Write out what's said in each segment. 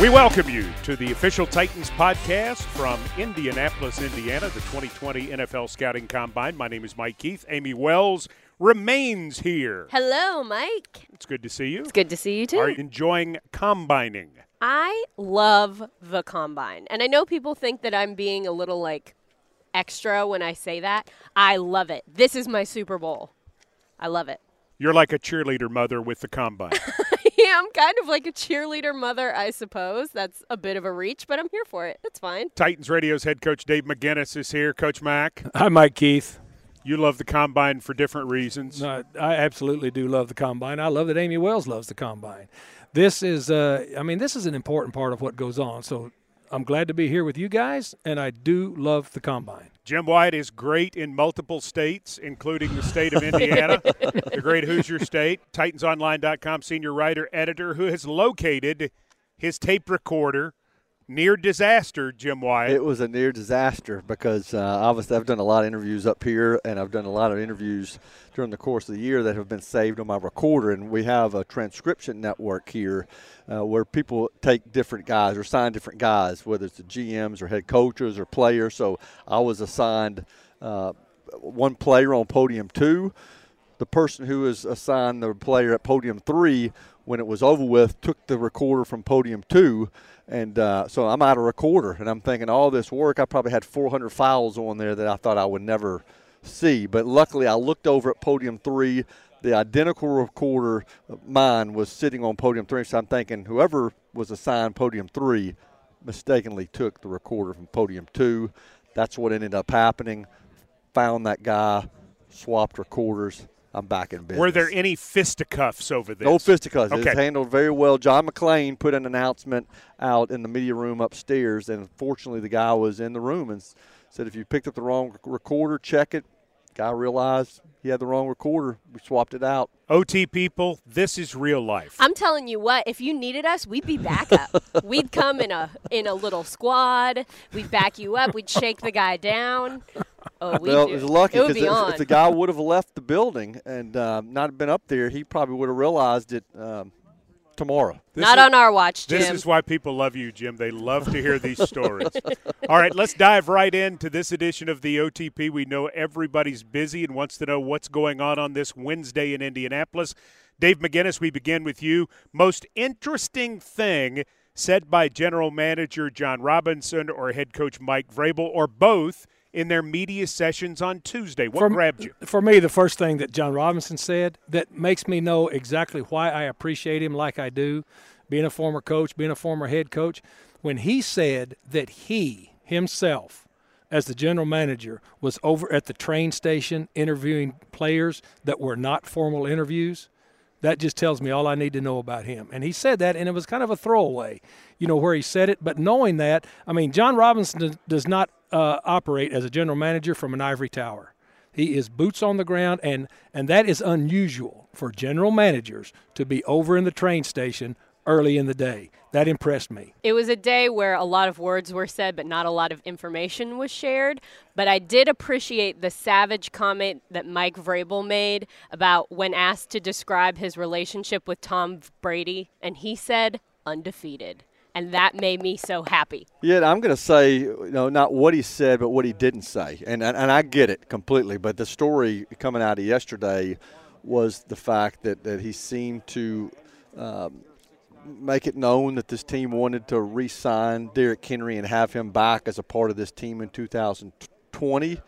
We welcome you to the official Titans podcast from Indianapolis, Indiana, the 2020 NFL Scouting Combine. My name is Mike Keith. Amy Wells remains here. Hello, Mike. It's good to see you. It's good to see you too. Are you enjoying combining? I love the combine. And I know people think that I'm being a little like extra when I say that. I love it. This is my Super Bowl. I love it. You're like a cheerleader mother with the combine. yeah, I'm kind of like a cheerleader mother, I suppose. That's a bit of a reach, but I'm here for it. That's fine. Titans Radio's head coach Dave McGinnis is here. Coach Mac, Hi, Mike Keith. you love the combine for different reasons. No, I absolutely do love the combine. I love that Amy Wells loves the combine. This is, uh, I mean, this is an important part of what goes on. So I'm glad to be here with you guys, and I do love the combine. Jim Wyatt is great in multiple states, including the state of Indiana, the great Hoosier state. TitansOnline.com senior writer, editor, who has located his tape recorder near disaster, Jim Wyatt. It was a near disaster because uh, obviously I've done a lot of interviews up here, and I've done a lot of interviews during the course of the year that have been saved on my recorder. And we have a transcription network here uh, where people take different guys or sign different guys, whether it's the GMs or head coaches or players. So I was assigned uh, one player on podium two. The person who was assigned the player at podium three, when it was over with, took the recorder from podium two and uh, so I'm out of recorder, and I'm thinking all this work. I probably had 400 files on there that I thought I would never see. But luckily, I looked over at podium three. The identical recorder mine was sitting on podium three. So I'm thinking whoever was assigned podium three mistakenly took the recorder from podium two. That's what ended up happening. Found that guy, swapped recorders. I'm back in business. Were there any fisticuffs over this? No fisticuffs. Okay. It's handled very well. John McClain put an announcement out in the media room upstairs, and fortunately, the guy was in the room and said, "If you picked up the wrong recorder, check it." Guy realized he had the wrong recorder. We swapped it out. OT people, this is real life. I'm telling you what, if you needed us, we'd be backup. we'd come in a in a little squad. We'd back you up. We'd shake the guy down. Oh, we well, do. it was lucky because if, if the guy would have left the building and um, not been up there, he probably would have realized it um, tomorrow. This Not is- on our watch, Jim. This is why people love you, Jim. They love to hear these stories. All right, let's dive right into this edition of the OTP. We know everybody's busy and wants to know what's going on on this Wednesday in Indianapolis. Dave McGinnis, we begin with you. Most interesting thing said by General Manager Jon Robinson or head coach Mike Vrabel or both in their media sessions on Tuesday. What For- grabbed you? For me, the first thing that Jon Robinson said that makes me know exactly why I appreciate him like I do, being a former coach, being a former head coach, when he said that he himself, as the general manager, was over at the train station interviewing players that were not formal interviews. That just tells me all I need to know about him. And he said that, and it was kind of a throwaway, you know, where he said it. But knowing that, I mean, Jon Robinson does- not uh, operate as a general manager from an ivory tower. He is boots on the ground, and and that is unusual for general managers to be over in the train station early in the day. That impressed me. It was a day where a lot of words were said, but not a lot of information was shared. But I did appreciate the savage comment that Mike Vrabel made about when asked to describe his relationship with Tom Brady, and he said undefeated. And that made me so happy. Yeah, I'm going to say, you know, not what he said, but what he didn't say, and, and and I get it completely. But the story coming out of yesterday was the fact that that he seemed to um, make it known that this team wanted to re-sign Derrick Henry and have him back as a part of this team in 2020.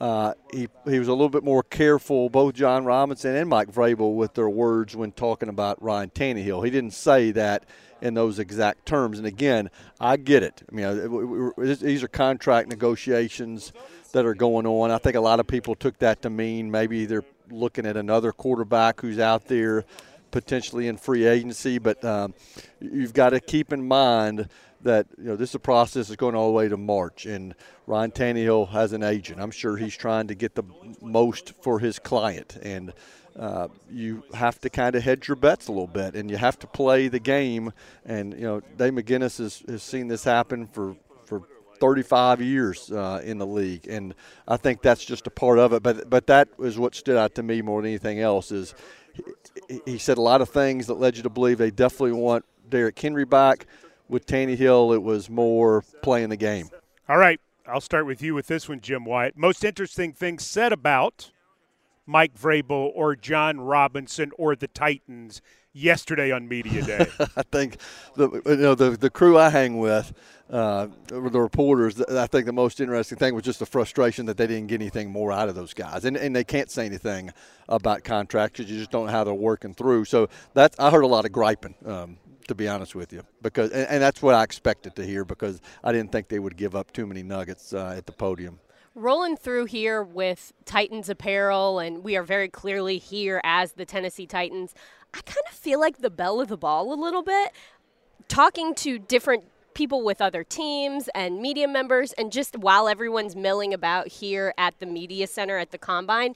Uh, he, he was a little bit more careful, both Jon Robinson and Mike Vrabel, with their words when talking about Ryan Tannehill. He didn't say that in those exact terms. And again, I get it. I mean, uh, w- these are contract negotiations that are going on. I think a lot of people took that to mean maybe they're looking at another quarterback who's out there potentially in free agency. But um, you've got to keep in mind that you know this is a process is going all the way to March, and Ryan Tannehill has an agent. I'm sure he's trying to get the most for his client, and uh, you have to kind of hedge your bets a little bit, and you have to play the game. And you know, Dave McGinnis has, has seen this happen for for 35 years uh, in the league, and I think that's just a part of it. But but that is what stood out to me more than anything else. Is he, he said a lot of things that led you to believe they definitely want Derrick Henry back. With Tannehill, it was more playing the game. All right, I'll start with you with this one, Jim Wyatt. Most interesting thing said about Mike Vrabel or Jon Robinson or the Titans yesterday on media day? I think the you know the the crew I hang with, uh, the reporters. I think the most interesting thing was just the frustration that they didn't get anything more out of those guys, and and they can't say anything about contracts you just don't know how they're working through. So that I heard a lot of griping. Um, to be honest with you, because and, and, that's what I expected to hear because I didn't think they would give up too many nuggets uh, at the podium rolling through here with Titans apparel, and we are very clearly here as the Tennessee Titans. I kind of feel like the belle of the ball a little bit. Talking to different people with other teams and media members, and just while everyone's milling about here at the media center at the combine,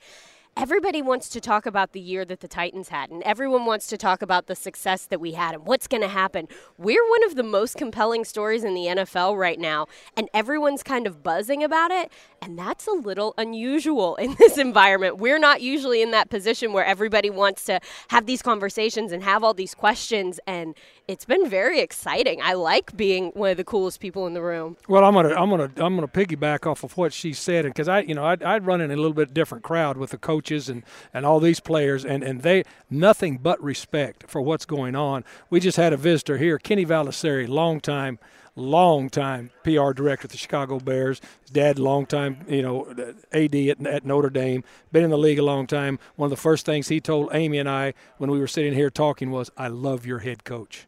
everybody wants to talk about the year that the Titans had, and everyone wants to talk about the success that we had and what's going to happen. We're one of the most compelling stories in the NFL right now, and everyone's kind of buzzing about it, and that's a little unusual in this environment. We're not usually in that position where everybody wants to have these conversations and have all these questions, and it's been very exciting. I like being one of the coolest people in the room. Well, I'm gonna I'm gonna I'm gonna piggyback off of what she said, because I you know I'd, I'd run in a little bit different crowd with the coaches and and all these players, and and they nothing but respect for what's going on. We just had a visitor here, Kenny Valdiserri, long time long time PR director at the Chicago Bears. His dad, long time, you know, AD at, at, Notre Dame, been in the league a long time. One of the first things he told Amy and I when we were sitting here talking was, "I love your head coach."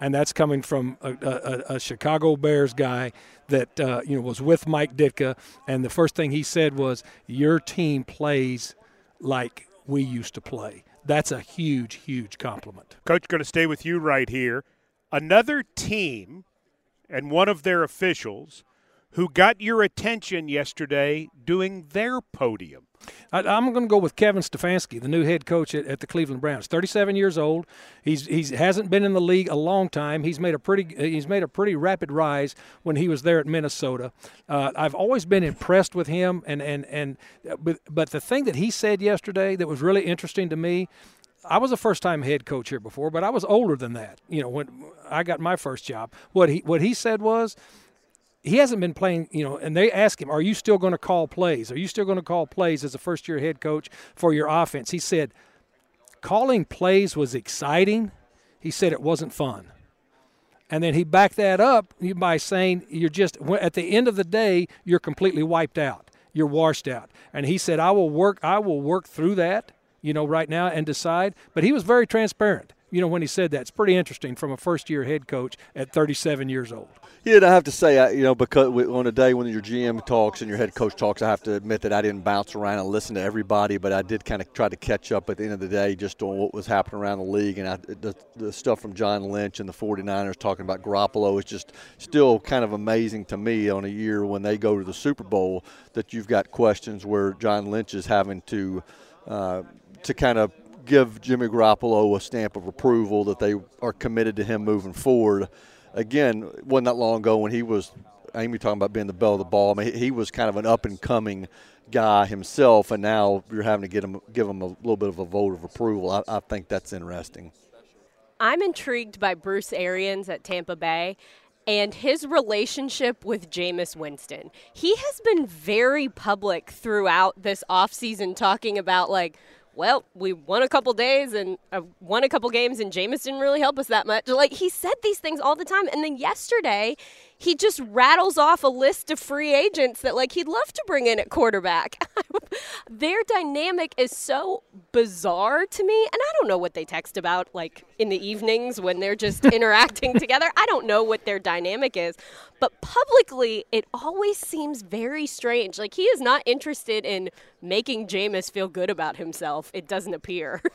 And that's coming from a, a, a Chicago Bears guy that uh, you know was with Mike Ditka, and the first thing he said was, "Your team plays like we used to play." That's a huge, huge compliment. Coach, going to stay with you right here. Another team and one of their officials who got your attention yesterday doing their podium. I, am going to go with Kevin Stefanski, the new head coach at, at, the Cleveland Browns. 37 years old. He's he's hasn't been in the league a long time. He's made a pretty he's made a pretty rapid rise when he was there at Minnesota. Uh, I've always been impressed with him, and and and but, but the thing that he said yesterday that was really interesting to me. I was a first-time head coach here before, but I was older than that. You know, when I got my first job, what he what he said was he hasn't been playing, you know, and they ask him, Are you still going to call plays? Are you still going to call plays as a first year head coach for your offense? He said, Calling plays was exciting. He said it wasn't fun. And then he backed that up by saying, You're just, at the end of the day, you're completely wiped out. You're washed out. And he said, I will work, I will work through that, you know, right now and decide. But he was very transparent you know, when he said that. It's pretty interesting from a first year head coach at 37 years old. Yeah, I have to say, I, you know, because on a day when your GM talks and your head coach talks, I have to admit that I didn't bounce around and listen to everybody, but I did kind of try to catch up at the end of the day just on what was happening around the league. And I, the, the stuff from John Lynch and the 49ers talking about Garoppolo is just still kind of amazing to me on a year when they go to the Super Bowl that you've got questions where John Lynch is having to uh, to kind of give Jimmy Garoppolo a stamp of approval that they are committed to him moving forward. Again, wasn't that long ago when he was Amy talking about being the belle of the ball. I mean, he was kind of an up and coming guy himself, and now you're having to get him, give him a little bit of a vote of approval. I, I think that's interesting. I'm intrigued by Bruce Arians at Tampa Bay and his relationship with Jameis Winston. He has been very public throughout this offseason talking about like well, we won a couple days and uh, won a couple games, and Jameis didn't really help us that much. Like he said these things all the time, and then yesterday he just rattles off a list of free agents that like he'd love to bring in at quarterback. Their dynamic is so bizarre to me, and I don't know what they text about like in the evenings when they're just interacting together. I don't know what their dynamic is, but publicly it always seems very strange. Like he is not interested in making Jameis feel good about himself. It doesn't appear.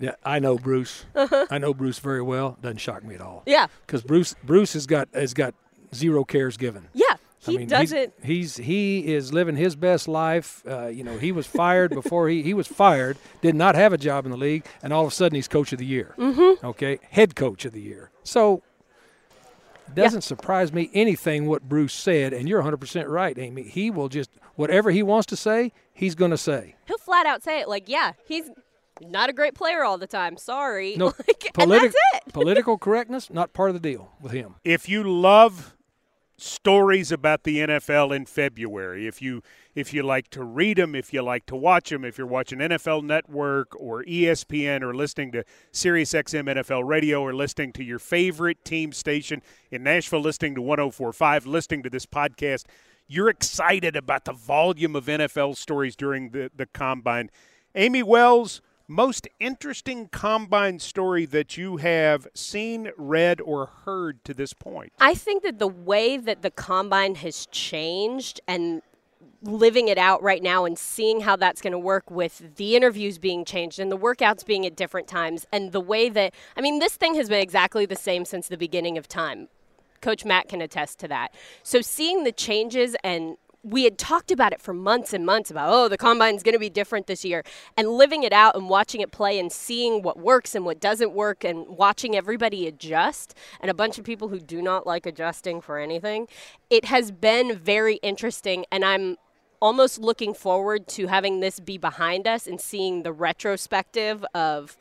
Yeah, I know Bruce. Uh-huh. I know Bruce very well. Doesn't shock me at all. Yeah, because Bruce Bruce has got has got zero cares given. Yeah. He I mean, doesn't. He's, he's, he is living his best life. Uh, you know, he was fired before he he was fired. Did not have a job in the league, and all of a sudden he's coach of the year. Mm-hmm. Okay, head coach of the year. So It doesn't surprise me anything what Bruce said, and you're 100% right, Amy. He will just, whatever he wants to say, he's going to say. He'll flat out say it like, yeah, he's not a great player all the time. Sorry. No, like, and politi- that's it. political correctness, not part of the deal with him. if you love stories about the NFL in February, if you if you like to read them, if you like to watch them, if you're watching NFL Network or ESPN or listening to SiriusXM NFL Radio or listening to your favorite team station in Nashville, listening to 1045, listening to this podcast, you're excited about the volume of NFL stories during the, the combine. Amy Wells, most interesting combine story that you have seen, read, or heard to this point? I think that the way that the combine has changed and living it out right now and seeing how that's going to work with the interviews being changed and the workouts being at different times and the way that I mean this thing has been exactly the same since the beginning of time. Coach Mac can attest to that. So seeing the changes and we had talked about it for months and months about oh the combine's going to be different this year and living it out and watching it play and seeing what works and what doesn't work and watching everybody adjust and a bunch of people who do not like adjusting for anything it has been very interesting and i'm almost looking forward to having this be behind us and seeing the retrospective of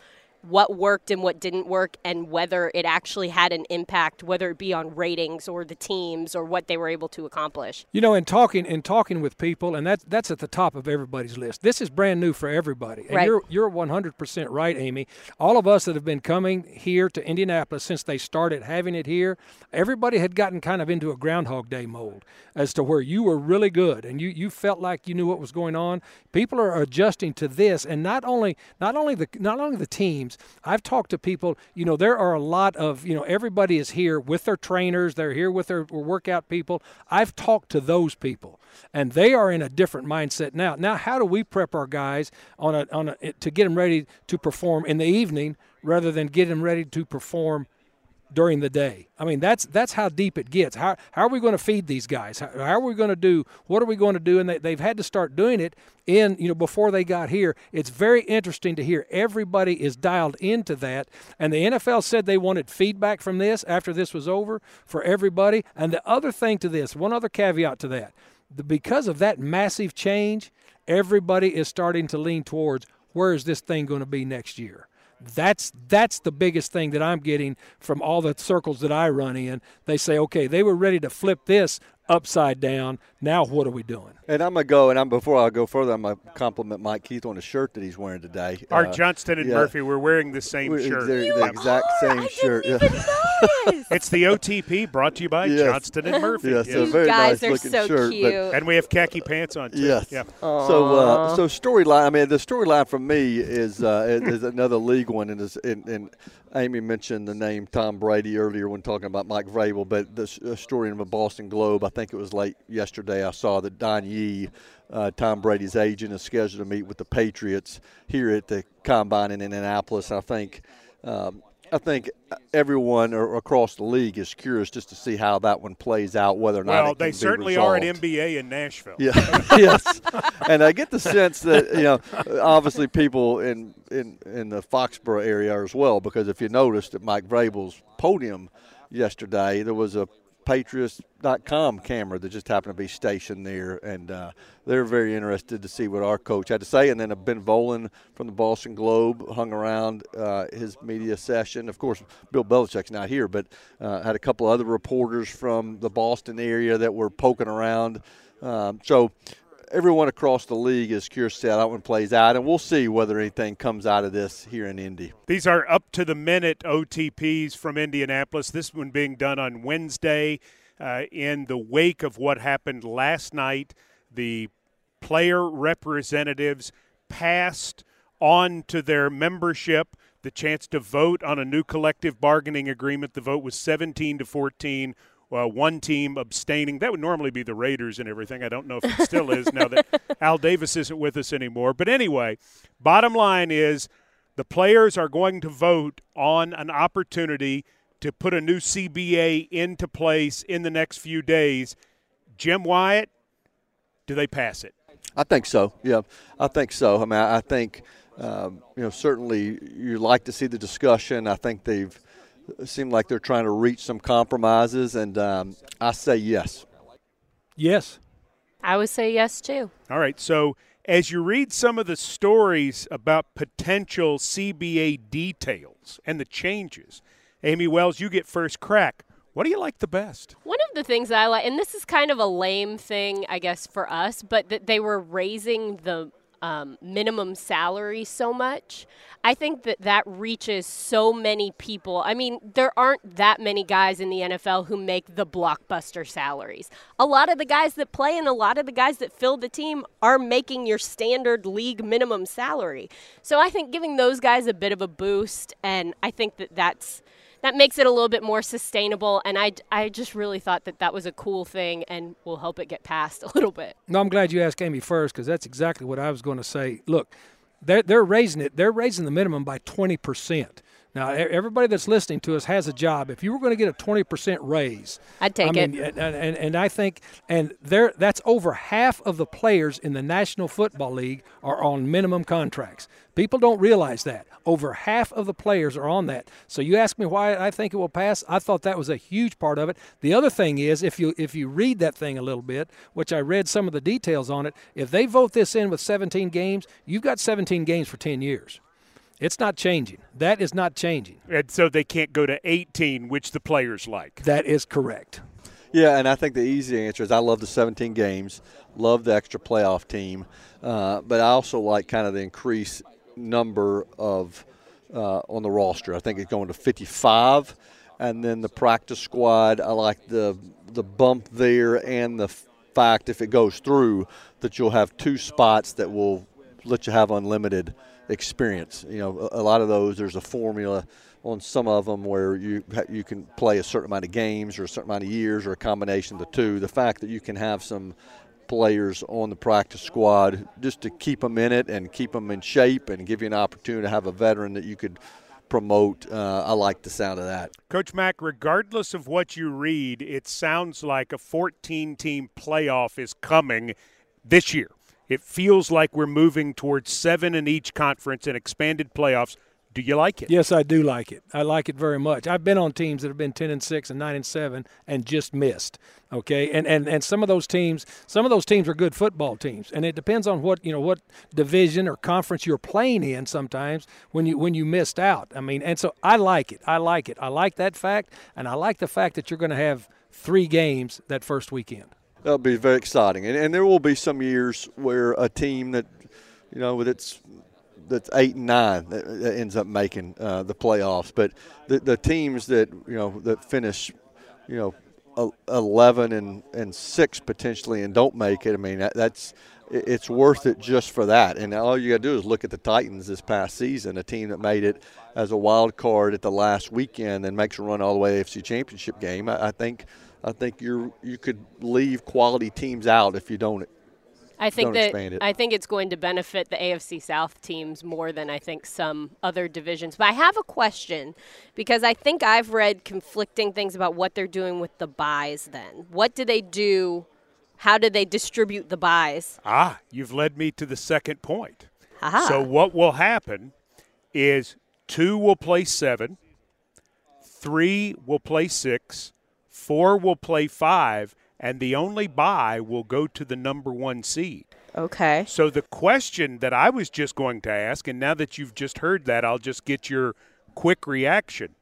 what worked and what didn't work and whether it actually had an impact whether it be on ratings or the teams or what they were able to accomplish You know, in talking in talking with people, and that's that's at the top of everybody's list. This is brand new for everybody, and Right. you're you're 100 percent right, Amy. All of us that have been coming here to Indianapolis since they started having it here, everybody had gotten kind of into a Groundhog Day mold as to where you were really good and you you felt like you knew what was going on. People are adjusting to this, and not only not only the not only the teams. I've talked to people. You know, there are a lot of you know everybody is here with their trainers. They're here with their workout people. I've talked to those people, and they are in a different mindset now. Now, how do we prep our guys on a on a to get them ready to perform in the evening rather than get them ready to perform during the day. I mean, that's that's how deep it gets. How how are we going to feed these guys? How, how are we going to do? What are we going to do? And they, they've had to start doing it in you know before they got here. It's very interesting to hear everybody is dialed into that. And the NFL said they wanted feedback from this after this was over for everybody. And the other thing to this, one other caveat to that, the, because of that massive change, everybody is starting to lean towards where is this thing going to be next year. That's that's the biggest thing that I'm getting from all the circles that I run in. They say, okay, they were ready to flip this upside down. Now what are we doing? And I'm gonna go, and I'm before I go further, I'm gonna compliment Mike Keith on the shirt that he's wearing today. Our Uh, Johnston and yeah. Murphy, we're wearing the same we're- shirt. they're You the exact are? same I shirt. Didn't yeah. even. It's the OTP brought to you by Yes. Johnston and Murphy. Yes, Yes. a you very guys nice are looking so shirt, but- And we have khaki pants on too. Yes. Yeah. So, uh, so storyline. I mean, the storyline for me is uh, is is another league one, and, is, and, and Amy mentioned the name Tom Brady earlier when talking about Mike Vrabel, but the story in the Boston Globe. I think it was late yesterday. I saw that Don Yee, uh, Tom Brady's agent, is scheduled to meet with the Patriots here at the combine in Indianapolis. I think. Um, I think everyone across the league is curious just to see how that one plays out, whether or not Well, they certainly are at resolved. MBA in Nashville. Yeah. yes. And I get the sense that you know, obviously people in in in the Foxborough area as well, because if you noticed at Mike Vrabel's podium yesterday, there was a Patriots.com camera that just happened to be stationed there, and uh, they're very interested to see what our coach had to say. And then Ben Volin from the Boston Globe hung around uh, his media session. Of course, Bill Belichick's not here, but uh, had a couple other reporters from the Boston area that were poking around. Um, so everyone across the league is curious to that one plays out, and we'll see whether anything comes out of this here in Indy. These are up to the minute OTPs from Indianapolis. This one being done on Wednesday uh, in the wake of what happened last night. The player representatives passed on to their membership the chance to vote on a new collective bargaining agreement. The vote was 17 to 14. Uh, one team abstaining. That would normally be the Raiders and everything. I don't know if it still is now that Al Davis isn't with us anymore. But anyway, bottom line is the players are going to vote on an opportunity to put a new CBA into place in the next few days. Jim Wyatt, do they pass it? I think so. Yeah, I think so. I mean, I I think um, you know certainly you like to see the discussion. I think they've seem like they're trying to reach some compromises, and um, I say yes. Yes. I would say yes too. All right. So as you read some of the stories about potential CBA details and the changes, Amy Wells, you get first crack. What do you like the best? One of the things I like, and this is kind of a lame thing, I guess, for us, but that they were raising the um, minimum salary so much. I think that that reaches so many people. I mean, there aren't that many guys in the NFL who make the blockbuster salaries. A lot of the guys that play and a lot of the guys that fill the team are making your standard league minimum salary. So I think giving those guys a bit of a boost, and I think that that's that makes it a little bit more sustainable. And I, I just really thought that that was a cool thing and will help it get passed a little bit. No, I'm glad you asked Amy first because that's exactly what I was going to say. Look, they're, they're raising it. They're raising the minimum by 20 percent. Now, everybody that's listening to us has a job. If you were going to get a 20% raise, I'd take I mean, it. And, and, and I think, and there, that's over half of the players in the National Football League are on minimum contracts. People don't realize that. Over half of the players are on that. So you ask me why I think it will pass. I thought that was a huge part of it. The other thing is, if you if you read that thing a little bit, which I read some of the details on it, if they vote this in with 17 games, you've got 17 games for 10 years. It's not changing. That is not changing. And so they can't go to 18, which the players like. That is correct. Yeah, and I think the easy answer is I love the 17 games, love the extra playoff team, uh, but I also like kind of the increased number of uh, on the roster. I think it's going to 55, and then the practice squad. I like the the bump there and the fact if it goes through that you'll have two spots that will let you have unlimited experience. You know, a, a lot of those there's a formula on some of them where you you can play a certain amount of games or a certain amount of years or a combination of the two. The fact that you can have some players on the practice squad just to keep them in it and keep them in shape and give you an opportunity to have a veteran that you could promote. Uh, I like the sound of that. Coach Mac, regardless of what you read, it sounds like a 14 team playoff is coming this year. It feels like we're moving towards seven in each conference and expanded playoffs. Do you like it? Yes, I do like it. I like it very much. I've been on teams that have been 10 and 6 and 9 and 7 and just missed. Okay? And and and some of those teams, some of those teams are good football teams. And it depends on what, you know, what division or conference you're playing in sometimes when you when you missed out. I mean, and so I like it. I like it. I like that fact and I like the fact that you're going to have 3 games that first weekend. That'll be very exciting. And, and there will be some years where a team that, you know, with its that's eight and nine that, ends up making uh, the playoffs. But the, the teams that you know that finish, you know, eleven and, and six potentially and don't make it. I mean that, that's it's worth it just for that. And all you got to do is look at the Titans this past season, a team that made it as a wild card at the last weekend and makes a run all the way to the AFC Championship game. I, I think I think you you could leave quality teams out if you don't I think that I think it's going to benefit the AFC South teams more than I think some other divisions. But I have a question because I think I've read conflicting things about what they're doing with the byes. then. What do they do? How do they distribute the byes? Ah, you've led me to the second point. Aha. So what will happen is two will play 7, 3 will play 6, 4 will play 5 and the only bye will go to the number one seed. Okay. So the question that I was just going to ask, and now that you've just heard that, I'll just get your quick reaction.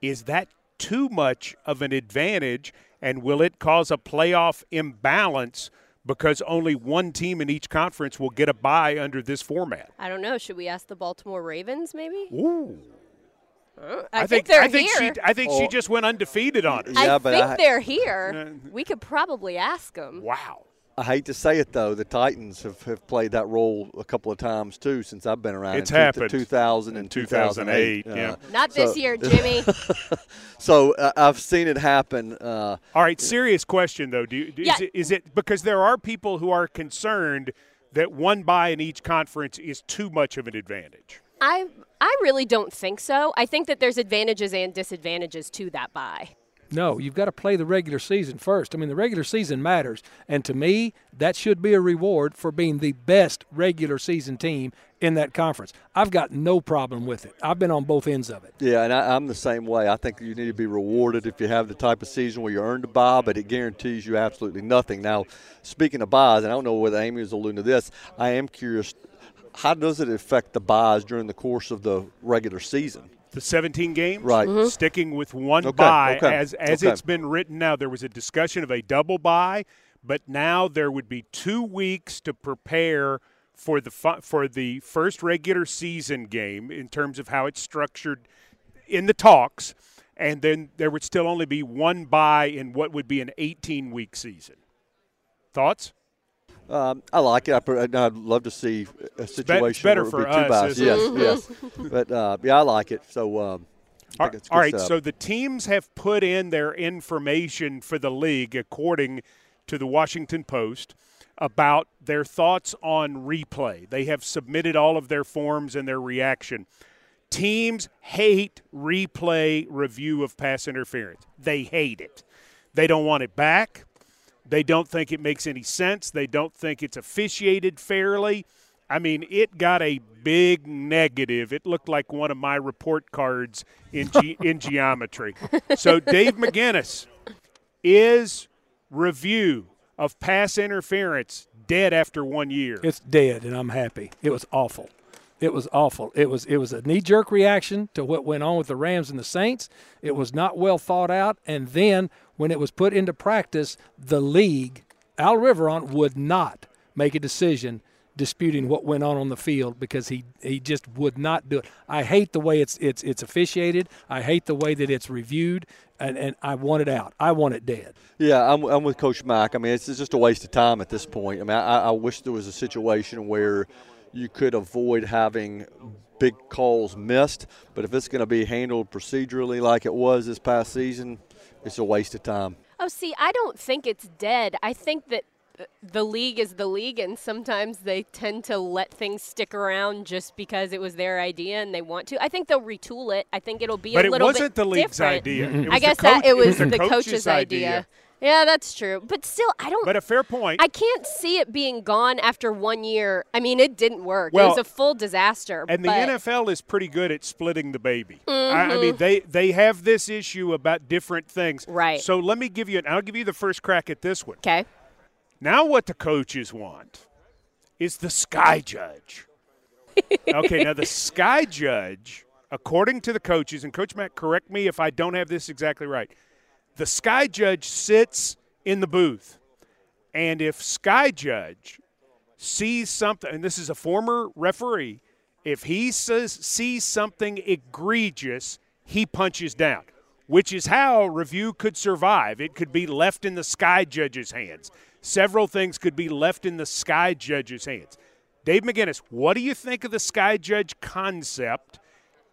Is that too much of an advantage, and will it cause a playoff imbalance? Because only one team in each conference will get a bye under this format. I don't know. Should we ask the Baltimore Ravens, maybe? Ooh. I, I, think, they're I think here. She, I think she just went undefeated on it. Yeah, I but think I, they're here. we could probably ask them. Wow. I hate to say it though, the Titans have, have played that role a couple of times too since I've been around. It's in happened. 2000 and 2008. 2008 yeah. Uh, Not so, this year, Jimmy. so uh, I've seen it happen. Uh, All right, serious question though. Do, do Yeah. is, it, is it because there are people who are concerned that one bye in each conference is too much of an advantage? I I really don't think so. I think that there's advantages and disadvantages to that bye. No, you've got to play the regular season first. I mean, the regular season matters. And to me, that should be a reward for being the best regular season team in that conference. I've got no problem with it. I've been on both ends of it. Yeah, and I, am the same way. I think you need to be rewarded if you have the type of season where you earned a bye, but it guarantees you absolutely nothing. Now, speaking of byes, and I don't know whether Amy was alluding to this, I am curious how does it affect the byes during the course of the regular season? the 17 games, right? Mm-hmm. Sticking with one okay, bye okay, as as okay. it's been written now. There was a discussion of a double bye, but now there would be two weeks to prepare for the for the first regular season game in terms of how it's structured in the talks, and then there would still only be one bye in what would be an 18 week season. Thoughts? Um, I like it. I, would love to see a situation it's better for two us. Yes, yes. But uh, yeah, I like it. So. Um, all right. So the teams have put in their information for the league according to the Washington Post about their thoughts on replay. They have submitted all of their forms and their reaction. Teams hate replay review of pass interference. They hate it. They don't want it back. They don't think it makes any sense. They don't think it's officiated fairly. I mean, it got a big negative. It looked like one of my report cards in ge- in geometry. So, Dave McGinnis is review of pass interference dead after one year. It's dead, and I'm happy. It was awful. It was awful. It was it was a knee jerk reaction to what went on with the Rams and the Saints. It was not well thought out, and then when it was put into practice, the league, Al Riveron, would not make a decision disputing what went on on the field because he he just would not do it. I hate the way it's it's it's officiated. I hate the way that it's reviewed, and, and I want it out. I want it dead. Yeah, I'm, I'm with Coach Mike. I mean, it's just a waste of time at this point. I mean, I, I wish there was a situation where you could avoid having big calls missed. But if it's going to be handled procedurally like it was this past season, it's a waste of time. Oh, see, I don't think it's dead. I think that the league is the league, and sometimes they tend to let things stick around just because it was their idea and they want to. I think they'll retool it. I think it'll be but a little bit bit the league's different. idea. Mm-hmm. I guess coach, that it was, the, the coach's, coach's idea. Yeah, that's true. But still, I don't. But a fair point. I can't see it being gone after one year. I mean, it didn't work. Well, it was a full disaster. And the NFL is pretty good at splitting the baby. Mm-hmm. I, I, mean, they they have this issue about different things. Right. So let me give you. I'll give you the first crack at this one. Okay. Now, what the coaches want is the sky judge. okay. Now the sky judge, according to the coaches, and Coach Mac, correct me if I don't have this exactly right. The sky judge sits in the booth, and if sky judge sees something, and this is a former referee, if he says sees something egregious, he punches down, which is how review could survive. It could be left in the sky judge's hands. Several things could be left in the sky judge's hands. Dave McGinnis, what do you think of the sky judge concept,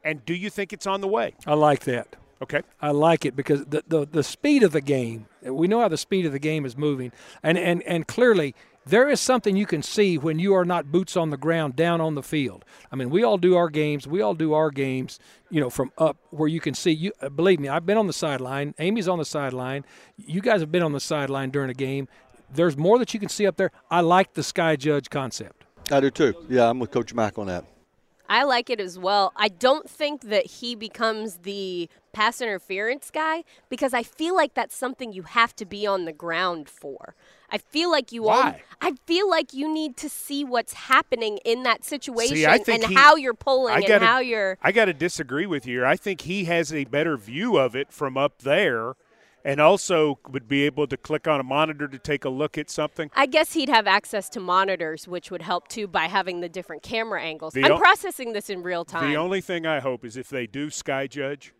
and do you think it's on the way? I like that. Okay. I like it because the, the, the speed of the game, we know how the speed of the game is moving. And, and, and clearly, there is something you can see when you are not boots on the ground down on the field. I mean, we all do our games. We all do our games, you know, from up where you can see. You uh, believe me, I've been on the sideline. Amy's on the sideline. You guys have been on the sideline during a game. There's more that you can see up there. I like the sky judge concept. I do too. Yeah, I'm with Coach Mac on that. I like it as well. I don't think that he becomes the pass interference guy because I feel like that's something you have to be on the ground for. I feel like you all Why? I feel like you need to see what's happening in that situation See, and he- how you're pulling I and gotta, how you're I got to disagree with you. I think he has a better view of it from up there, and also would be able to click on a monitor to take a look at something. I guess he'd have access to monitors, which would help too by having the different camera angles. The I'm o- processing this in real time. The only thing I hope is if they do Sky Judge,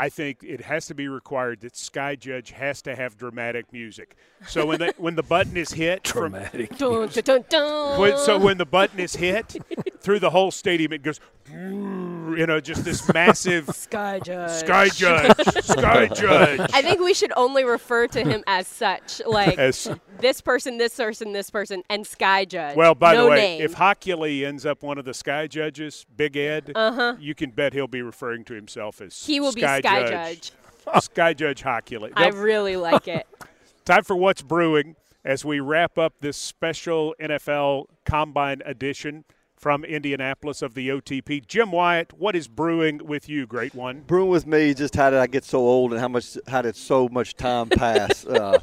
I think it has to be required that Sky Judge has to have dramatic music. So when the when the button is hit, from, Dramatic. dun, dun, dun, dun. when, so when the button is hit through the whole stadium, it goes, you know, just this massive Sky Judge. Sky Judge, Sky Judge. I think we should only refer to him as such, like As- this person, this person, this person, and Sky Judge. Well, by no the way, name. if Hochuli ends up one of the Sky Judges, Big Ed, Uh-huh. you can bet he'll be referring to himself as he will Sky be Sky Judge. Judge. Sky Judge Hochuli. I really like it. Time for what's brewing as we wrap up this special NFL Combine edition from Indianapolis of the OTP. Jim Wyatt, what is brewing with you, great one? Brewing with me just how did I get so old and how much how did so much time pass? uh,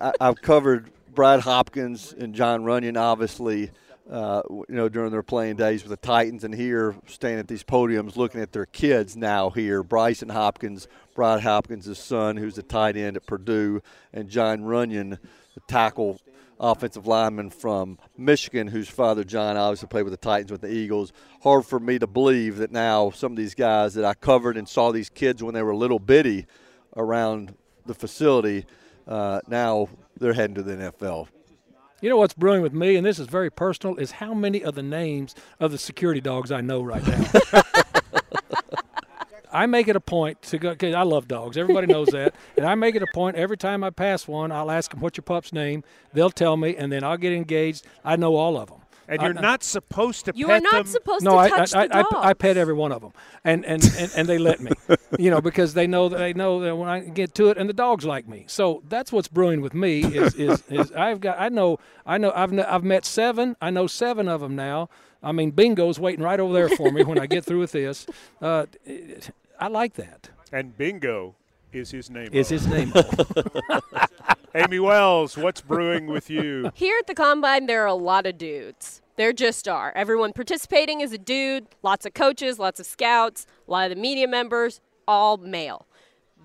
I, I've covered Brad Hopkins and Jon Runyan, obviously. Uh, you know, during their playing days with the Titans, and here staying at these podiums looking at their kids now here. Brycen Hopkins, Brad Hopkins' son, who's a tight end at Purdue, and Jon Runyan, the tackle offensive lineman from Michigan, whose father John obviously played with the Titans with the Eagles. Hard for me to believe that now some of these guys that I covered and saw these kids when they were little bitty around the facility, uh, now they're heading to the NFL. You know what's brewing with me, and this is very personal, is how many of the names of the security dogs I know right now. I make it a point to go because I love dogs. Everybody knows that, and I make it a point every time I pass one. I'll ask them, "What's your pup's name?" They'll tell me, and then I'll get engaged. I know all of them. And you're not supposed to pet them. You pet are not them. supposed no, to I, touch I, the I, dog. I, I pet every one of them, and and, and, and they let me, you know, because they know that they know that when I get to it, and the dogs like me. So that's what's brewing with me. Is is, is I've got I know I know I've I've met seven. I know seven of them now. I mean, Bingo's waiting right over there for me when I get through with this. Uh, I like that. And Bingo is his name. Is his name? Amy Wells, what's brewing with you? Here at the Combine, there are a lot of dudes. There just are. Everyone participating is a dude, lots of coaches, lots of scouts, a lot of the media members, all male.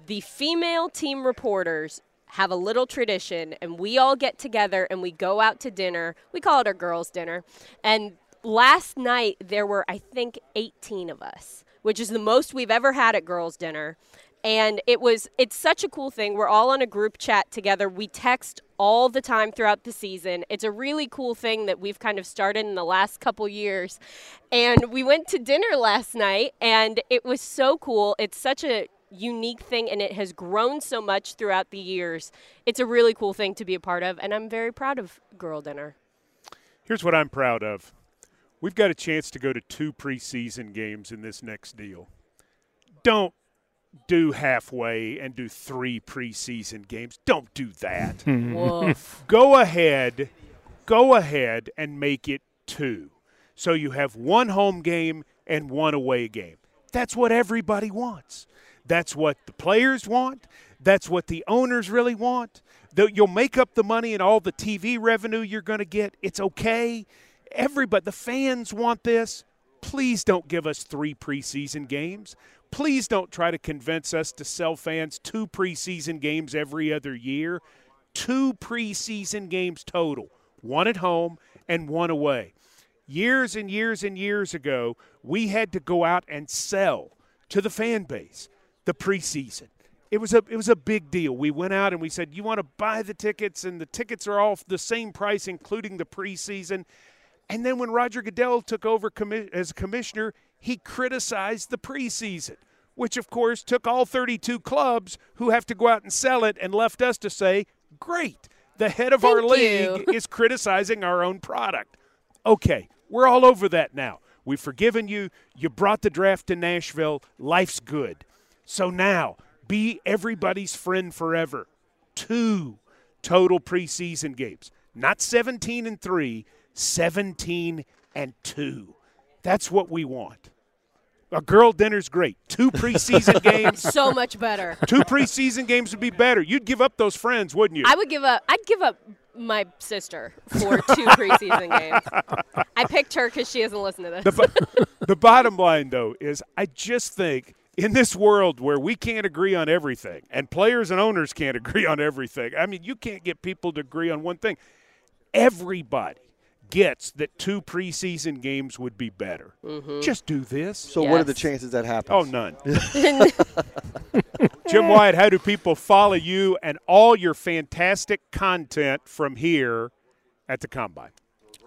The female team reporters have a little tradition, and we all get together and we go out to dinner. We call it our girls' dinner. And last night, there were, I think, 18 of us, which is the most we've ever had at girls' dinner and it was it's such a cool thing. We're all on a group chat together. We text all the time throughout the season. It's a really cool thing that we've kind of started in the last couple years. And we went to dinner last night and it was so cool. It's such a unique thing and it has grown so much throughout the years. It's a really cool thing to be a part of and i'm very proud of girl dinner. Here's what I'm proud of. We've got a chance to go to two preseason games in this next deal. Don't do halfway and do three preseason games. Don't do that. Hmm. go ahead, go ahead and make it two. So you have one home game and one away game. That's what everybody wants. That's what the players want. That's what the owners really want. You'll make up the money and all the TV revenue you're going to get. It's okay. Everybody, the fans want this. Please don't give us three preseason games. Please don't try to convince us to sell fans two preseason games every other year. Two preseason games total, one at home and one away. Years and years and years ago, we had to go out and sell to the fan base the preseason. It was a it was a big deal. We went out and we said, "You want to buy the tickets, and the tickets are all the same price, including the preseason." And then when Roger Goodell took over commi- as commissioner, he criticized the preseason, which of course took all 32 clubs who have to go out and sell it and left us to say, "Great, the head of our Thank league is criticizing our own product." Okay, we're all over that now. We've forgiven you. You brought the draft to Nashville. Life's good. So now, be everybody's friend forever. Two total preseason games. Not 17 and 3, 17 and 2. That's what we want. A girl dinner's great. Two preseason games. so much better Two preseason games would be better. You'd give up those friends, wouldn't you? I would give up. I'd give up my sister for two preseason games. I picked her because she doesn't listen to this. the, bo- the bottom line, though, is I just think in this world where we can't agree on everything and players and owners can't agree on everything, I mean, you can't get people to agree on one thing. Everybody gets that two preseason games would be better. Mm-hmm. Just do this. So what are the chances that happens? Oh, none. Jim Wyatt, how do people follow you and all your fantastic content from here at the Combine?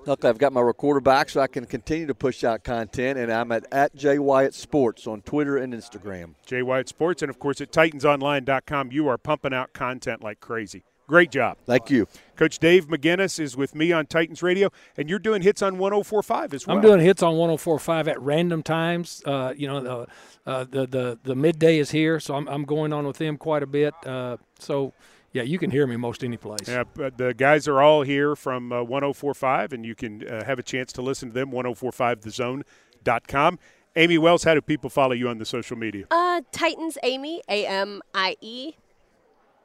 Look, I've got my recorder back so I can continue to push out content, and I'm at, at J Wyatt Sports on Twitter and Instagram. Jay Wyatt Sports, and of course at TitansOnline.com. You are pumping out content like crazy. Great job. Thank you. Coach Dave McGinnis is with me on Titans Radio, and you're doing hits on 1045 as well. I'm doing hits on 104.5 at random times. Uh, you know, the, uh, the the the midday is here, so I'm, I'm going on with them quite a bit. Uh, so, yeah, you can hear me most any place. Yeah, but the guys are all here from uh, 1045, and you can uh, have a chance to listen to them, 1045thezone.com. Amy Wells, how do people follow you on the social media? Uh, Titans Amy, A M I E.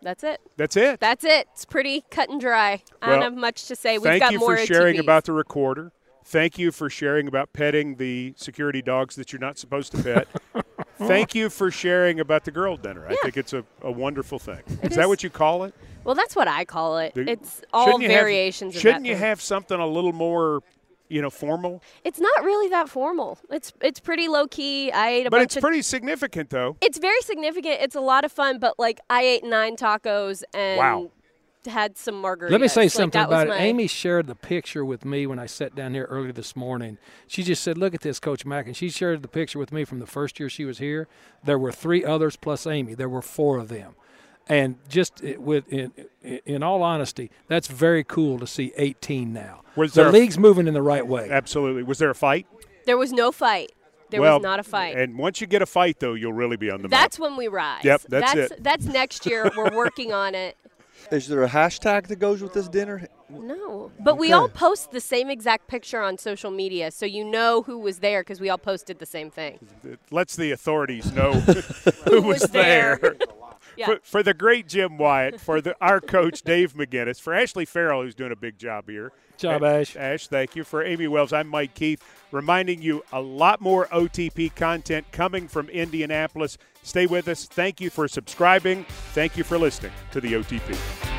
That's it. That's it. That's it. It's pretty cut and dry. I don't have much to say. We've Thank got you more Thank you for sharing OTPs. about the recorder. Thank you for sharing about petting the security dogs that you're not supposed to pet. Thank you for sharing about the girl dinner. I think it's a, a wonderful thing. It is that is. what you call it? Well, that's what I call it. The- It's all have- variations. of Shouldn't you thing. have something a little more, you know, formal? It's not really that formal. It's it's pretty low key. I ate a But bunch it's of. pretty significant, though. it's very significant. It's a lot of fun. But like, I ate nine tacos and Wow. had some margaritas. Let me say Like, something that about it. my- Amy shared the picture with me when I sat down here earlier this morning. She just said, "Look at this, Coach Mac," and she shared the picture with me from the first year she was here. There were three others plus Amy. There were four of them, and just eh, with in, in all honesty, that's very cool to see 18 now. Was the there a- league's moving in the right way. Absolutely. Was there a fight? There was no fight. There well, was not a fight. And once you get a fight, though, you'll really be on the That's when we rise. Yep, that's that's it. That's next year. We're working on it. Is there a hashtag that goes with this dinner? No, but we all post the same exact picture on social media, so you know who was there because we all posted the same thing. map. It lets the authorities know who was was there. there. Yeah. For, for the great Jim Wyatt, for the, our coach Dave McGinnis, for Ashley Farrell, who's doing a big job here. Job, A- Ash. Ash, thank you. For Amy Wells, I'm Mike Keith, reminding you a lot more OTP content coming from Indianapolis. Stay with us. Thank you for subscribing. Thank you for listening to the OTP.